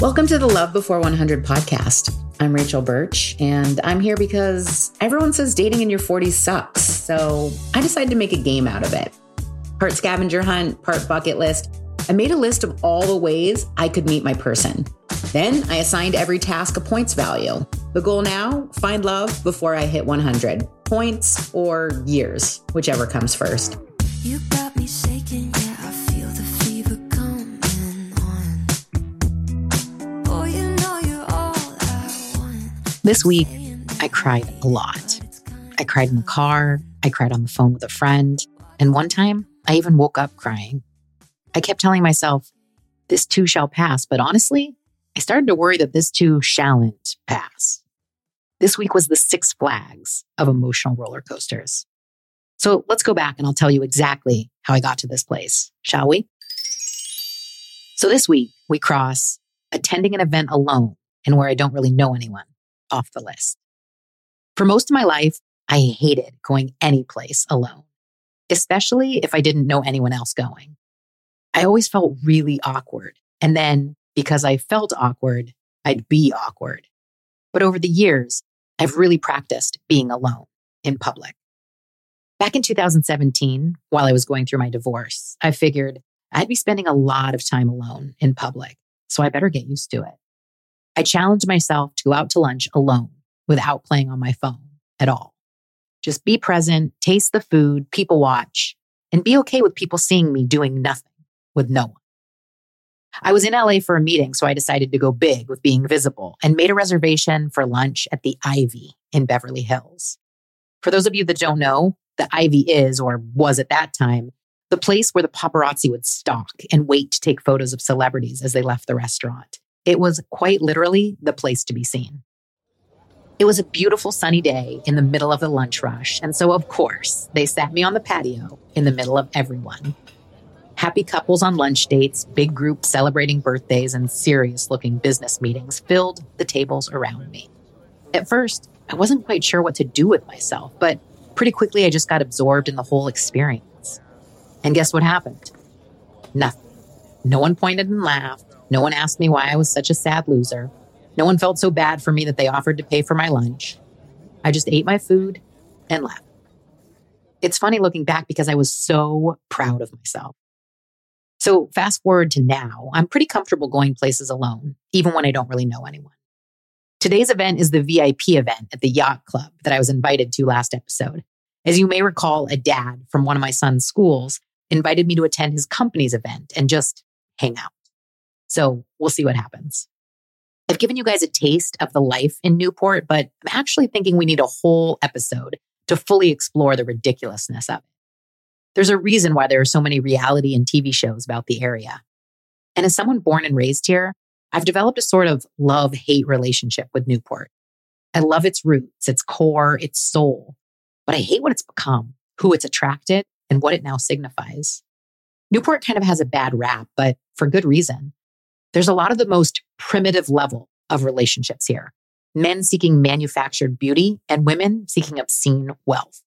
Welcome to the Love Before 100 podcast. I'm Rachel Birch, and I'm here because everyone says dating in your 40s sucks. So I decided to make a game out of it. Part scavenger hunt, part bucket list. I made a list of all the ways I could meet my person. Then I assigned every task a points value. The goal now find love before I hit 100 points or years, whichever comes first. This week, I cried a lot. I cried in the car, I cried on the phone with a friend, and one time I even woke up crying. I kept telling myself, this too shall pass, but honestly, I started to worry that this too shalln't pass. This week was the Six Flags of emotional roller coasters. So let's go back and I'll tell you exactly how I got to this place, shall we? So this week, we cross attending an event alone and where I don't really know anyone off the list. For most of my life, I hated going any place alone, especially if I didn't know anyone else going. I always felt really awkward. And then because I felt awkward, I'd be awkward. But over the years, I've really practiced being alone in public. Back in 2017, while I was going through my divorce, I figured I'd be spending a lot of time alone in public, so I better get used to it. I challenged myself to go out to lunch alone without playing on my phone at all. Just be present, taste the food, people watch, and be okay with people seeing me doing nothing with no one. I was in LA for a meeting, so I decided to go big with being visible and made a reservation for lunch at the Ivy in Beverly Hills. For those of you that don't know, the Ivy is, or was at that time, the place where the paparazzi would stalk and wait to take photos of celebrities as they left the restaurant. It was quite literally the place to be seen. It was a beautiful sunny day in the middle of the lunch rush, and so of course, they sat me on the patio in the middle of everyone Happy couples on lunch dates, big groups celebrating birthdays, and serious looking business meetings filled the tables around me. At first, I wasn't quite sure what to do with myself, but pretty quickly I just got absorbed in the whole experience. And guess what happened? Nothing. No one pointed and laughed. No one asked me why I was such a sad loser. No one felt so bad for me that they offered to pay for my lunch. I just ate my food and left. It's funny looking back because I was so proud of myself. So fast forward to now, I'm pretty comfortable going places alone, even when I don't really know anyone. Today's event is the VIP event at the Yacht Club that I was invited to last episode. As you may recall, a dad from one of my son's schools invited me to attend his company's event and just hang out. So we'll see what happens. I've given you guys a taste of the life in Newport, but I'm actually thinking we need a whole episode to fully explore the ridiculousness of it. There's a reason why there are so many reality and TV shows about the area. And as someone born and raised here, I've developed a sort of love hate relationship with Newport. I love its roots, its core, its soul, but I hate what it's become, who it's attracted, and what it now signifies. Newport kind of has a bad rap, but for good reason. There's a lot of the most primitive level of relationships here men seeking manufactured beauty and women seeking obscene wealth.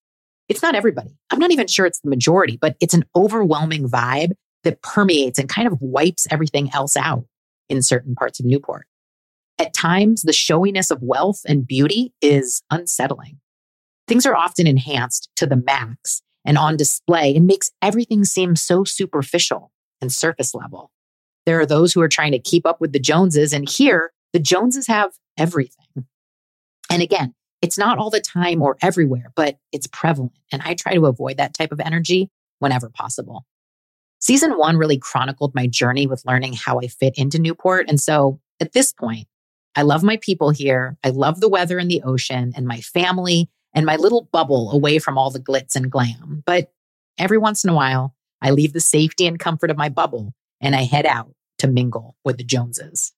It's not everybody. I'm not even sure it's the majority, but it's an overwhelming vibe that permeates and kind of wipes everything else out in certain parts of Newport. At times, the showiness of wealth and beauty is unsettling. Things are often enhanced to the max and on display and makes everything seem so superficial and surface level. There are those who are trying to keep up with the Joneses, and here the Joneses have everything. And again, it's not all the time or everywhere, but it's prevalent. And I try to avoid that type of energy whenever possible. Season one really chronicled my journey with learning how I fit into Newport. And so at this point, I love my people here. I love the weather and the ocean and my family and my little bubble away from all the glitz and glam. But every once in a while, I leave the safety and comfort of my bubble and I head out to mingle with the Joneses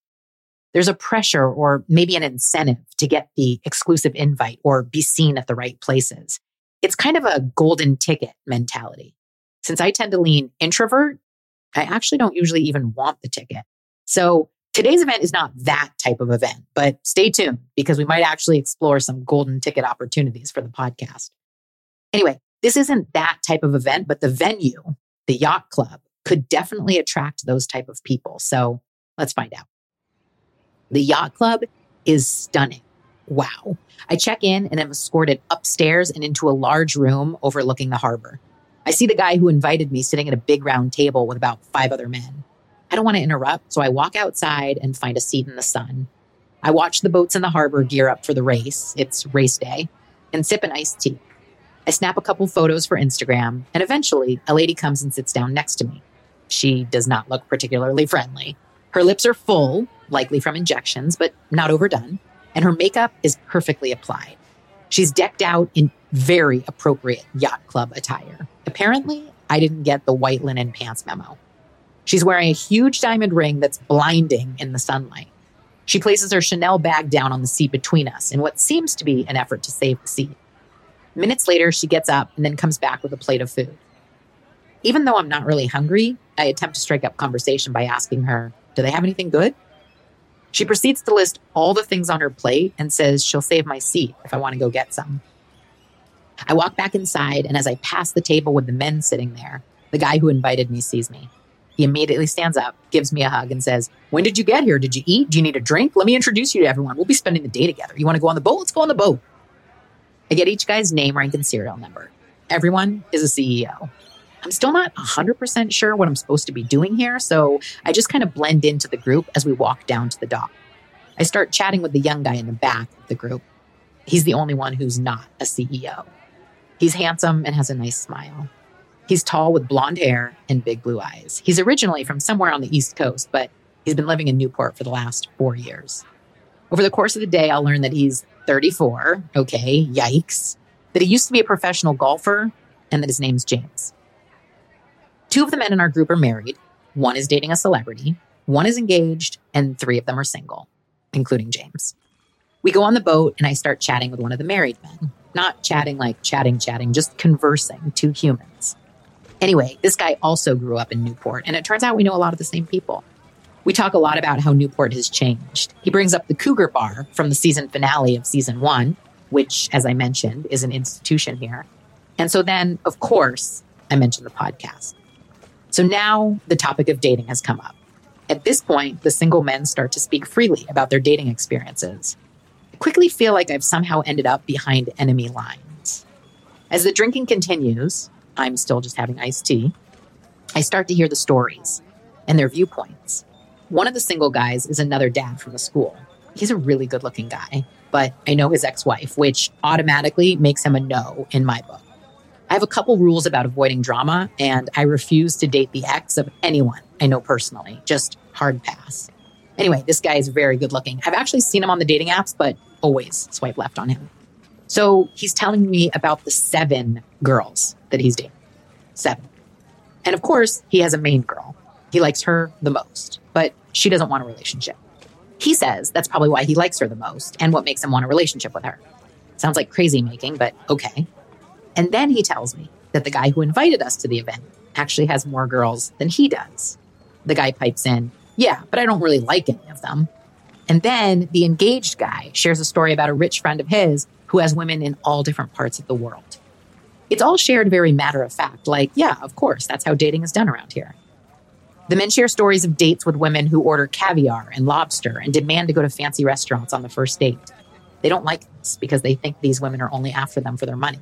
there's a pressure or maybe an incentive to get the exclusive invite or be seen at the right places. It's kind of a golden ticket mentality. Since I tend to lean introvert, I actually don't usually even want the ticket. So today's event is not that type of event, but stay tuned because we might actually explore some golden ticket opportunities for the podcast. Anyway, this isn't that type of event, but the venue, the yacht club, could definitely attract those type of people. So let's find out. The yacht club is stunning. Wow. I check in and am escorted upstairs and into a large room overlooking the harbor. I see the guy who invited me sitting at a big round table with about five other men. I don't want to interrupt, so I walk outside and find a seat in the sun. I watch the boats in the harbor gear up for the race. It's race day and sip an iced tea. I snap a couple photos for Instagram, and eventually a lady comes and sits down next to me. She does not look particularly friendly. Her lips are full, likely from injections, but not overdone, and her makeup is perfectly applied. She's decked out in very appropriate yacht club attire. Apparently, I didn't get the white linen pants memo. She's wearing a huge diamond ring that's blinding in the sunlight. She places her Chanel bag down on the seat between us in what seems to be an effort to save the seat. Minutes later, she gets up and then comes back with a plate of food. Even though I'm not really hungry, I attempt to strike up conversation by asking her, Do they have anything good? She proceeds to list all the things on her plate and says she'll save my seat if I want to go get some. I walk back inside, and as I pass the table with the men sitting there, the guy who invited me sees me. He immediately stands up, gives me a hug, and says, When did you get here? Did you eat? Do you need a drink? Let me introduce you to everyone. We'll be spending the day together. You want to go on the boat? Let's go on the boat. I get each guy's name, rank, and serial number. Everyone is a CEO. I'm still not 100% sure what I'm supposed to be doing here, so I just kind of blend into the group as we walk down to the dock. I start chatting with the young guy in the back of the group. He's the only one who's not a CEO. He's handsome and has a nice smile. He's tall with blonde hair and big blue eyes. He's originally from somewhere on the East Coast, but he's been living in Newport for the last four years. Over the course of the day, I'll learn that he's 34. Okay, yikes. That he used to be a professional golfer and that his name's James. Two of the men in our group are married. One is dating a celebrity, one is engaged, and three of them are single, including James. We go on the boat and I start chatting with one of the married men. Not chatting like chatting, chatting, just conversing, two humans. Anyway, this guy also grew up in Newport, and it turns out we know a lot of the same people. We talk a lot about how Newport has changed. He brings up the Cougar Bar from the season finale of season one, which, as I mentioned, is an institution here. And so then, of course, I mentioned the podcast. So now the topic of dating has come up. At this point, the single men start to speak freely about their dating experiences. I quickly feel like I've somehow ended up behind enemy lines. As the drinking continues, I'm still just having iced tea. I start to hear the stories and their viewpoints. One of the single guys is another dad from the school. He's a really good looking guy, but I know his ex wife, which automatically makes him a no in my book. I have a couple rules about avoiding drama, and I refuse to date the ex of anyone I know personally. Just hard pass. Anyway, this guy is very good looking. I've actually seen him on the dating apps, but always swipe left on him. So he's telling me about the seven girls that he's dating. Seven. And of course, he has a main girl. He likes her the most, but she doesn't want a relationship. He says that's probably why he likes her the most and what makes him want a relationship with her. Sounds like crazy making, but okay. And then he tells me that the guy who invited us to the event actually has more girls than he does. The guy pipes in, Yeah, but I don't really like any of them. And then the engaged guy shares a story about a rich friend of his who has women in all different parts of the world. It's all shared very matter of fact, like, yeah, of course, that's how dating is done around here. The men share stories of dates with women who order caviar and lobster and demand to go to fancy restaurants on the first date. They don't like this because they think these women are only after them for their money.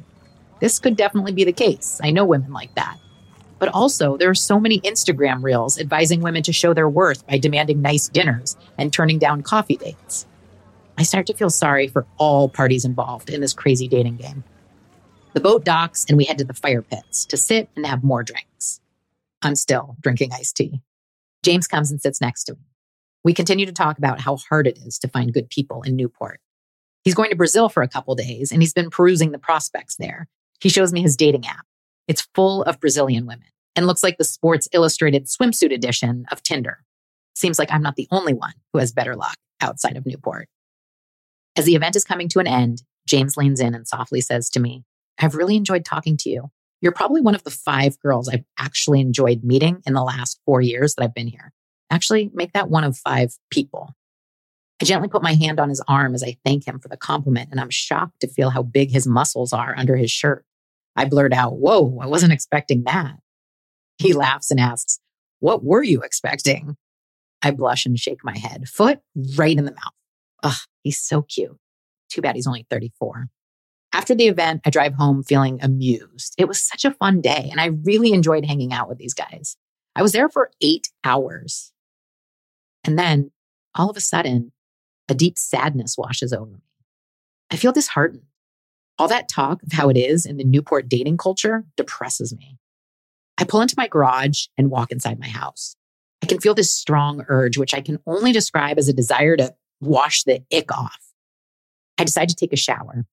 This could definitely be the case. I know women like that. But also, there are so many Instagram reels advising women to show their worth by demanding nice dinners and turning down coffee dates. I start to feel sorry for all parties involved in this crazy dating game. The boat docks and we head to the fire pits to sit and have more drinks. I'm still drinking iced tea. James comes and sits next to me. We continue to talk about how hard it is to find good people in Newport. He's going to Brazil for a couple days and he's been perusing the prospects there. He shows me his dating app. It's full of Brazilian women and looks like the Sports Illustrated swimsuit edition of Tinder. Seems like I'm not the only one who has better luck outside of Newport. As the event is coming to an end, James leans in and softly says to me, I've really enjoyed talking to you. You're probably one of the five girls I've actually enjoyed meeting in the last four years that I've been here. Actually, make that one of five people. I gently put my hand on his arm as I thank him for the compliment, and I'm shocked to feel how big his muscles are under his shirt. I blurt out, Whoa, I wasn't expecting that. He laughs and asks, What were you expecting? I blush and shake my head. Foot right in the mouth. Ugh, he's so cute. Too bad he's only 34. After the event, I drive home feeling amused. It was such a fun day, and I really enjoyed hanging out with these guys. I was there for eight hours. And then all of a sudden, a deep sadness washes over me. I feel disheartened. All that talk of how it is in the Newport dating culture depresses me. I pull into my garage and walk inside my house. I can feel this strong urge, which I can only describe as a desire to wash the ick off. I decide to take a shower.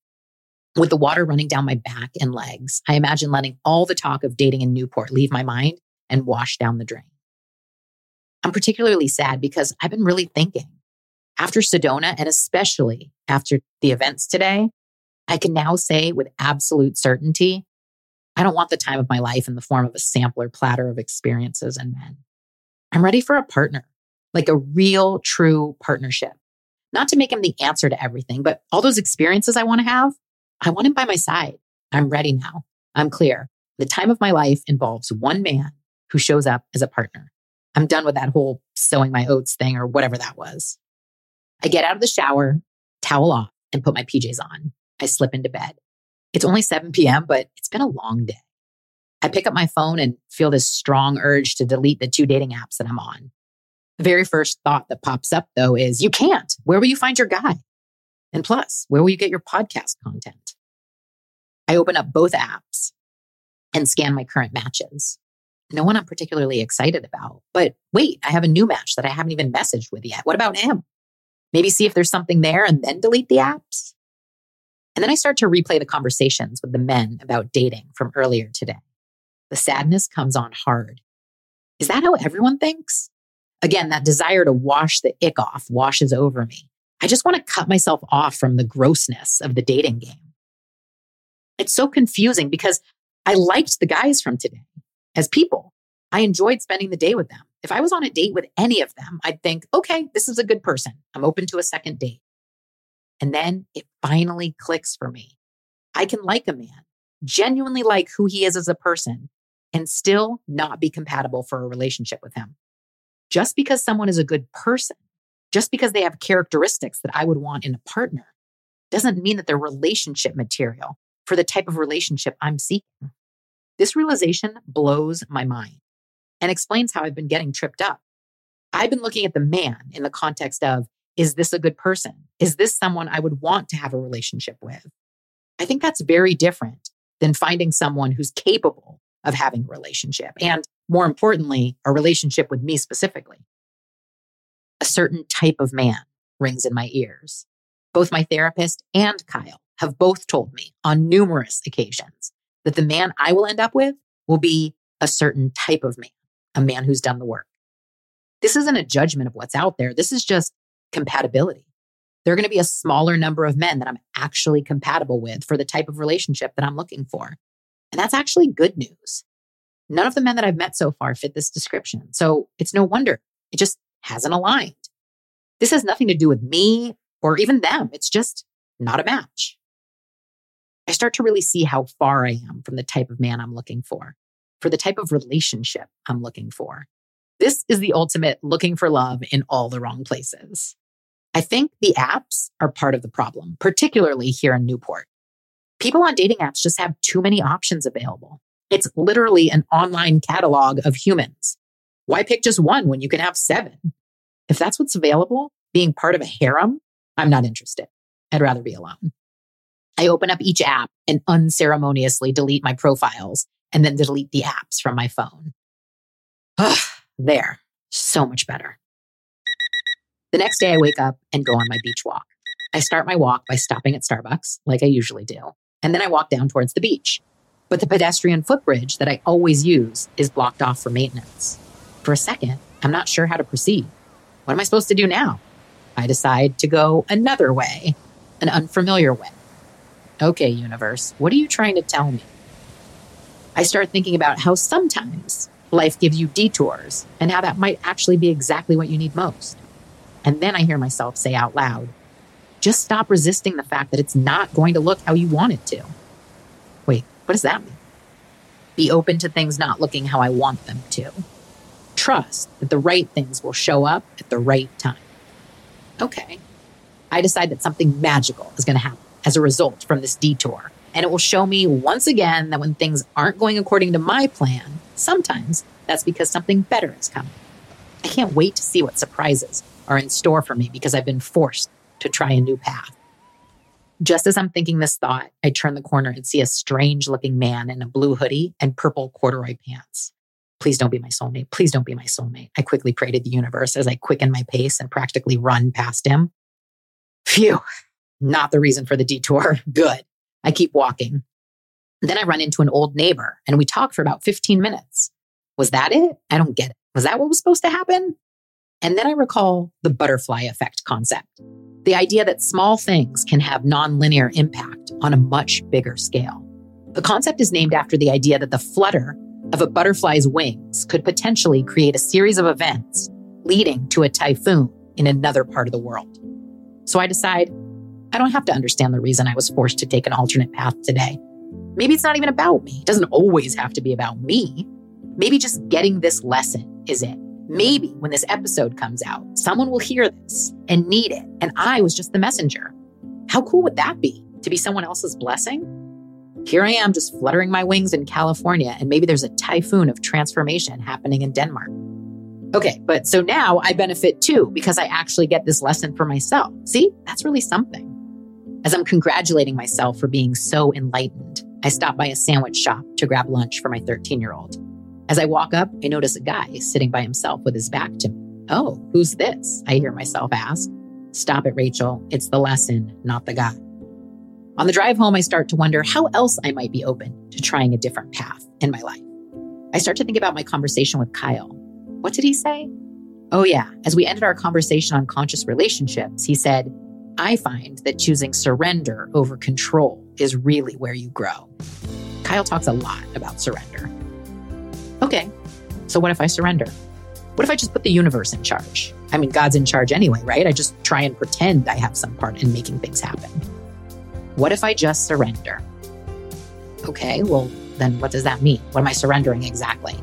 With the water running down my back and legs, I imagine letting all the talk of dating in Newport leave my mind and wash down the drain. I'm particularly sad because I've been really thinking. After Sedona, and especially after the events today, I can now say with absolute certainty I don't want the time of my life in the form of a sampler platter of experiences and men. I'm ready for a partner, like a real, true partnership. Not to make him the answer to everything, but all those experiences I want to have, I want him by my side. I'm ready now. I'm clear. The time of my life involves one man who shows up as a partner. I'm done with that whole sowing my oats thing or whatever that was. I get out of the shower, towel off, and put my PJs on. I slip into bed. It's only 7 p.m., but it's been a long day. I pick up my phone and feel this strong urge to delete the two dating apps that I'm on. The very first thought that pops up, though, is you can't. Where will you find your guy? And plus, where will you get your podcast content? I open up both apps and scan my current matches. No one I'm particularly excited about. But wait, I have a new match that I haven't even messaged with yet. What about him? Maybe see if there's something there and then delete the apps? And then I start to replay the conversations with the men about dating from earlier today. The sadness comes on hard. Is that how everyone thinks? Again, that desire to wash the ick off washes over me. I just want to cut myself off from the grossness of the dating game. It's so confusing because I liked the guys from today as people. I enjoyed spending the day with them. If I was on a date with any of them, I'd think, okay, this is a good person. I'm open to a second date. And then it finally clicks for me. I can like a man, genuinely like who he is as a person, and still not be compatible for a relationship with him. Just because someone is a good person, just because they have characteristics that I would want in a partner, doesn't mean that they're relationship material for the type of relationship I'm seeking. This realization blows my mind and explains how I've been getting tripped up. I've been looking at the man in the context of is this a good person? Is this someone I would want to have a relationship with? I think that's very different than finding someone who's capable of having a relationship. And more importantly, a relationship with me specifically. A certain type of man rings in my ears. Both my therapist and Kyle have both told me on numerous occasions that the man I will end up with will be a certain type of man, a man who's done the work. This isn't a judgment of what's out there. This is just compatibility. There are going to be a smaller number of men that I'm actually compatible with for the type of relationship that I'm looking for. And that's actually good news. None of the men that I've met so far fit this description. So it's no wonder it just hasn't aligned. This has nothing to do with me or even them. It's just not a match. I start to really see how far I am from the type of man I'm looking for, for the type of relationship I'm looking for. This is the ultimate looking for love in all the wrong places. I think the apps are part of the problem, particularly here in Newport. People on dating apps just have too many options available. It's literally an online catalog of humans. Why pick just one when you can have seven? If that's what's available, being part of a harem, I'm not interested. I'd rather be alone. I open up each app and unceremoniously delete my profiles and then delete the apps from my phone. Ugh, there, so much better. The next day, I wake up and go on my beach walk. I start my walk by stopping at Starbucks, like I usually do, and then I walk down towards the beach. But the pedestrian footbridge that I always use is blocked off for maintenance. For a second, I'm not sure how to proceed. What am I supposed to do now? I decide to go another way, an unfamiliar way. Okay, universe, what are you trying to tell me? I start thinking about how sometimes life gives you detours and how that might actually be exactly what you need most. And then I hear myself say out loud, just stop resisting the fact that it's not going to look how you want it to. Wait, what does that mean? Be open to things not looking how I want them to. trust that the right things will show up at the right time. Okay. I decide that something magical is going to happen as a result from this detour. And it will show me once again that when things aren't going according to my plan, sometimes that's because something better is coming. I can't wait to see what surprises are in store for me because I've been forced to try a new path. Just as I'm thinking this thought, I turn the corner and see a strange looking man in a blue hoodie and purple corduroy pants. Please don't be my soulmate. Please don't be my soulmate. I quickly pray to the universe as I quicken my pace and practically run past him. Phew, not the reason for the detour. Good. I keep walking. Then I run into an old neighbor and we talk for about 15 minutes. Was that it? I don't get it. Was that what was supposed to happen? And then I recall the butterfly effect concept the idea that small things can have nonlinear impact on a much bigger scale. The concept is named after the idea that the flutter of a butterfly's wings could potentially create a series of events leading to a typhoon in another part of the world. So I decide I don't have to understand the reason I was forced to take an alternate path today. Maybe it's not even about me. It doesn't always have to be about me. Maybe just getting this lesson is it. Maybe when this episode comes out, someone will hear this and need it, and I was just the messenger. How cool would that be to be someone else's blessing? Here I am just fluttering my wings in California, and maybe there's a typhoon of transformation happening in Denmark. Okay, but so now I benefit too because I actually get this lesson for myself. See, that's really something. As I'm congratulating myself for being so enlightened, I stop by a sandwich shop to grab lunch for my 13 year old. As I walk up, I notice a guy sitting by himself with his back to me. Oh, who's this? I hear myself ask. Stop it, Rachel. It's the lesson, not the guy. On the drive home, I start to wonder how else I might be open to trying a different path in my life. I start to think about my conversation with Kyle. What did he say? Oh, yeah. As we ended our conversation on conscious relationships, he said, I find that choosing surrender over control is really where you grow. Kyle talks a lot about surrender. Okay, so what if I surrender? What if I just put the universe in charge? I mean, God's in charge anyway, right? I just try and pretend I have some part in making things happen. What if I just surrender? Okay, well, then what does that mean? What am I surrendering exactly?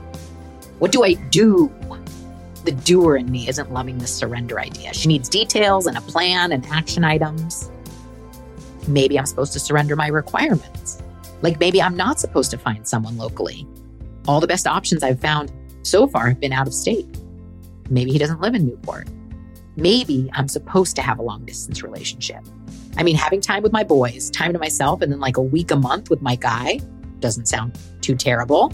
What do I do the doer in me isn't loving this surrender idea. She needs details and a plan and action items. Maybe I'm supposed to surrender my requirements. Like maybe I'm not supposed to find someone locally. All the best options I've found so far have been out of state. Maybe he doesn't live in Newport. Maybe I'm supposed to have a long distance relationship. I mean, having time with my boys, time to myself, and then like a week a month with my guy doesn't sound too terrible.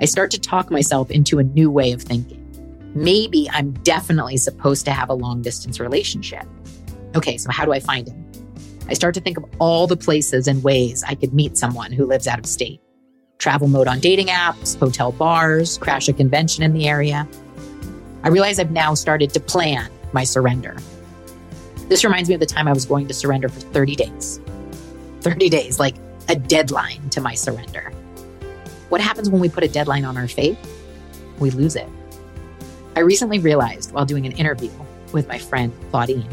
I start to talk myself into a new way of thinking maybe I'm definitely supposed to have a long distance relationship. Okay, so how do I find him? I start to think of all the places and ways I could meet someone who lives out of state travel mode on dating apps, hotel bars, crash a convention in the area. I realize I've now started to plan my surrender. This reminds me of the time I was going to surrender for 30 days. 30 days, like a deadline to my surrender. What happens when we put a deadline on our faith? We lose it. I recently realized while doing an interview with my friend Claudine,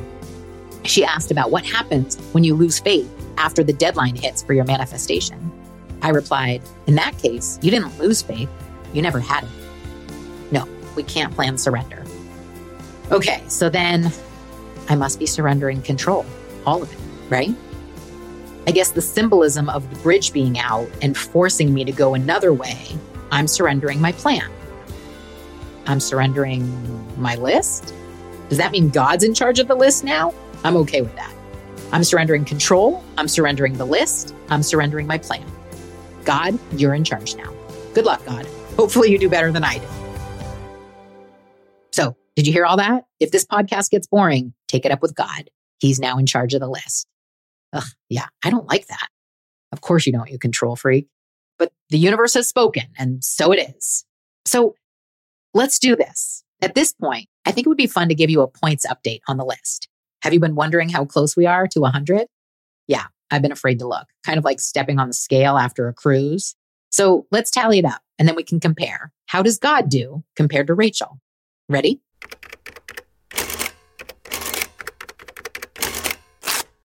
she asked about what happens when you lose faith after the deadline hits for your manifestation. I replied, In that case, you didn't lose faith, you never had it. No, we can't plan surrender. Okay, so then I must be surrendering control, all of it, right? I guess the symbolism of the bridge being out and forcing me to go another way, I'm surrendering my plan. I'm surrendering my list. Does that mean God's in charge of the list now? I'm okay with that. I'm surrendering control. I'm surrendering the list. I'm surrendering my plan. God, you're in charge now. Good luck, God. Hopefully, you do better than I do. So, did you hear all that? If this podcast gets boring, take it up with God. He's now in charge of the list. Ugh, yeah, I don't like that. Of course, you don't, you control freak. But the universe has spoken, and so it is. So, Let's do this. At this point, I think it would be fun to give you a points update on the list. Have you been wondering how close we are to 100? I've been afraid to look, kind of like stepping on the scale after a cruise. So let's tally it up and then we can compare. How does God do compared to Rachel? Ready?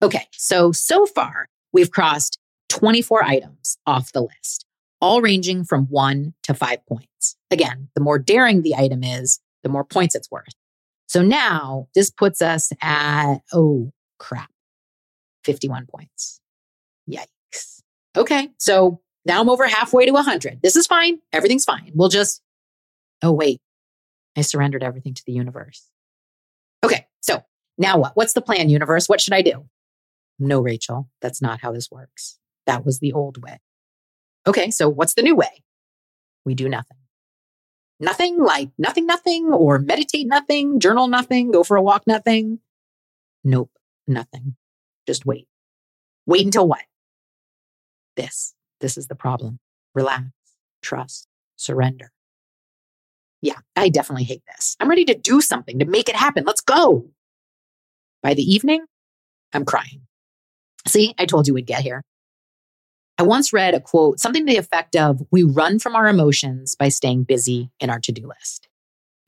Okay, so so far we've crossed 24 items off the list, all ranging from one to five points. Again, the more daring the item is, the more points it's worth. So now this puts us at, oh crap, 51 points. Yikes. Okay. So now I'm over halfway to 100. This is fine. Everything's fine. We'll just, oh, wait. I surrendered everything to the universe. Okay. So now what? What's the plan, universe? What should I do? No, Rachel, that's not how this works. That was the old way. Okay. So what's the new way? We do nothing. Nothing like nothing, nothing, or meditate nothing, journal nothing, go for a walk nothing. Nope, nothing. Just wait. Wait until what? This. This is the problem. Relax, trust, surrender. Yeah, I definitely hate this. I'm ready to do something to make it happen. Let's go. By the evening, I'm crying. See, I told you we'd get here. I once read a quote, something to the effect of We run from our emotions by staying busy in our to do list.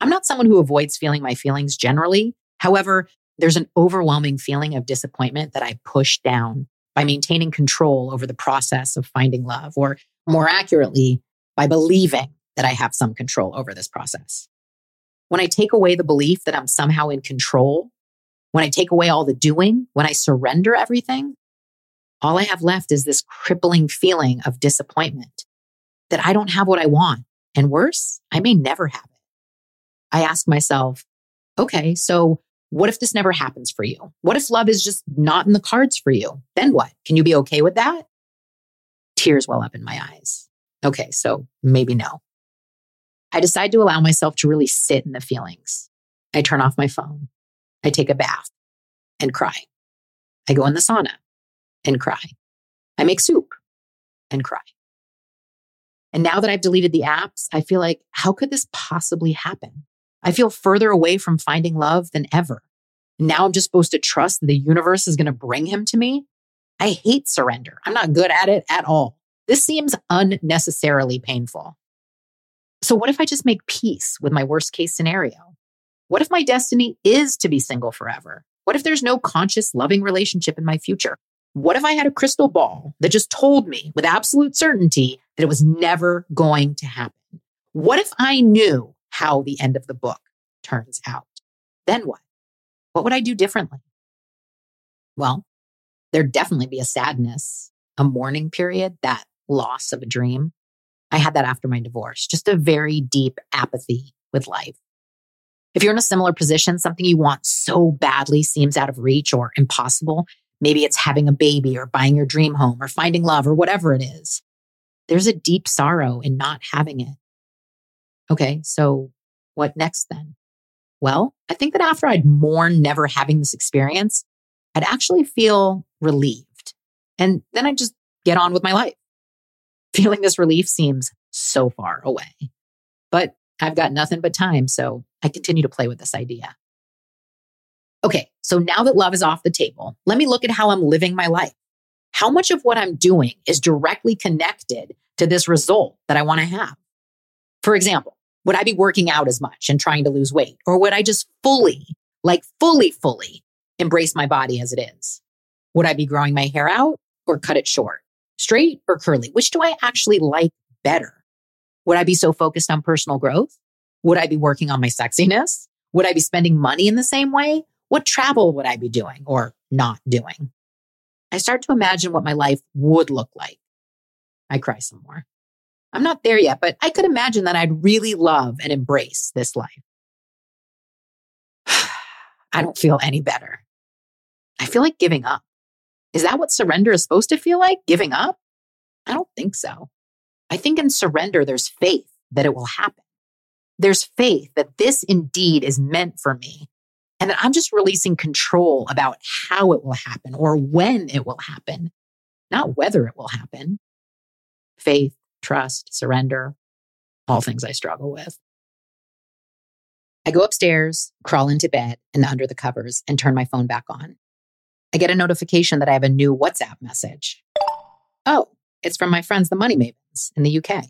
I'm not someone who avoids feeling my feelings generally. However, there's an overwhelming feeling of disappointment that I push down by maintaining control over the process of finding love, or more accurately, by believing that I have some control over this process. When I take away the belief that I'm somehow in control, when I take away all the doing, when I surrender everything, all I have left is this crippling feeling of disappointment that I don't have what I want. And worse, I may never have it. I ask myself, okay, so what if this never happens for you? What if love is just not in the cards for you? Then what? Can you be okay with that? Tears well up in my eyes. Okay, so maybe no. I decide to allow myself to really sit in the feelings. I turn off my phone. I take a bath and cry. I go in the sauna and cry. I make soup and cry. And now that I've deleted the apps, I feel like, how could this possibly happen? I feel further away from finding love than ever. Now I'm just supposed to trust that the universe is going to bring him to me. I hate surrender. I'm not good at it at all. This seems unnecessarily painful. So, what if I just make peace with my worst case scenario? What if my destiny is to be single forever? What if there's no conscious, loving relationship in my future? What if I had a crystal ball that just told me how the end of the book turns out. Then what? What would I do differently? Well, there'd definitely be a sadness, a mourning period, that loss of a dream. I had that after my divorce, just a very deep apathy with life. If you're in a similar position, something you want so badly seems out of reach or impossible. Maybe it's having a baby or buying your dream home or finding love or whatever it is. There's a deep sorrow in not having it. Okay, so what next then? Well, I think that after I'd mourn never having this experience, I'd actually feel relieved. And then I'd just get on with my life. Feeling this relief seems so far away. But I've got nothing but time, so I continue to play with this idea. Okay, so now that love is off the table, let me look at how I'm living my life. How much of what I'm doing is directly connected to this result that I want to have? For example, would I be working out as much and trying to lose weight? Or would I just fully, like fully, fully embrace my body as it is? Would I be growing my hair out or cut it short? Straight or curly? Which do I actually like better? Would I be so focused on personal growth? Would I be working on my sexiness? Would I be spending money in the same way? What travel would I be doing or not doing? I start to imagine what my life would look like. I cry some more. I'm not there yet, but I could imagine that I'd really love and embrace this life. I don't feel any better. I feel like giving up. Is that what surrender is supposed to feel like? Giving up? I don't think so. I think in surrender, there's faith that it will happen. There's faith that this indeed is meant for me and that I'm just releasing control about how it will happen or when it will happen, not whether it will happen. Faith trust, surrender, all things I struggle with. I go upstairs, crawl into bed and under the covers and turn my phone back on. I get a notification that I have a new WhatsApp message. Oh, it's from my friends, the Money Mavens in the UK.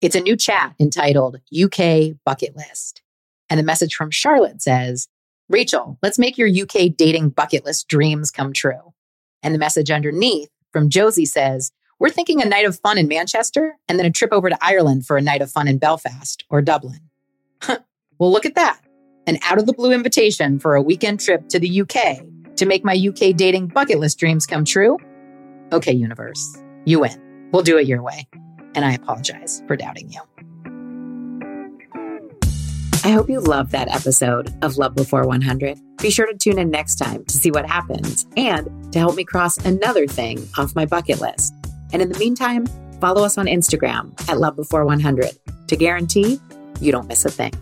It's a new chat entitled UK Bucket List. And the message from Charlotte says, Rachel, let's make your UK dating bucket list dreams come true. And the message underneath from Josie says, We're thinking a night of fun in Manchester and then a trip over to Ireland for a night of fun in Belfast or Dublin. well, look at that. An out of the blue invitation for a weekend trip to the UK to make my UK dating bucket list dreams come true? Okay, universe, you win. We'll do it your way. And I apologize for doubting you. I hope you loved that episode of Love Before 100. Be sure to tune in next time to see what happens and to help me cross another thing off my bucket list. And in the meantime, follow us on Instagram at Love Before 100 to guarantee you don't miss a thing.